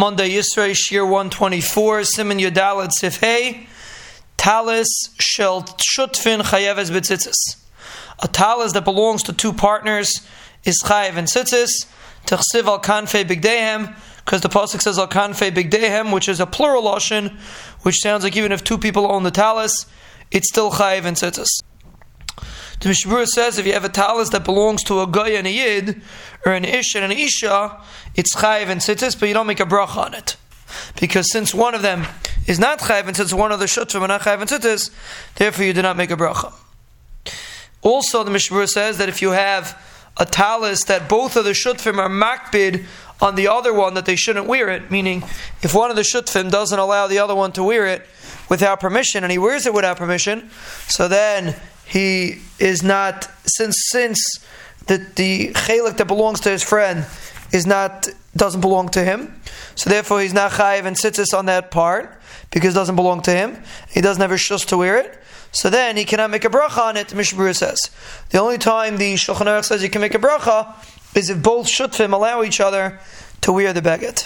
Monday Yisrael Shir 124, Simon Yudalit Sifhei, Talis Shel Shutfin Chayeves Betzitzis. A talis that belongs to two partners is Chayev and Tzitzis, Tachsiv al Kanfe Bigdehem, because the Pasuk says al Kanfe Bigdehem, which is a plural Lashon, which sounds like even if two people own the talis, it's still Chayev and Tzitzis. The Mishmur says if you have a talis that belongs to a guy and a yid, or an ish and an isha, it's chayiv and tzitzis, but you don't make a bracha on it. Because since one of them is not chayiv and since one of the shutfim are not chayiv and tzitzis, therefore you do not make a bracha. Also, the Mishmur says that if you have a talis that both of the shutfim are makbid on the other one that they shouldn't wear it, meaning if one of the shutfim doesn't allow the other one to wear it without permission and he wears it without permission, so then he is not since since that the chelik that belongs to his friend is not doesn't belong to him, so therefore he's not chayiv and tzitzis on that part because it doesn't belong to him. He doesn't have a shus to wear it. So then he cannot make a bracha on it. Mishnah says the only time the Shulchan Aruch says you can make a bracha is if both shutfim allow each other to wear the beged.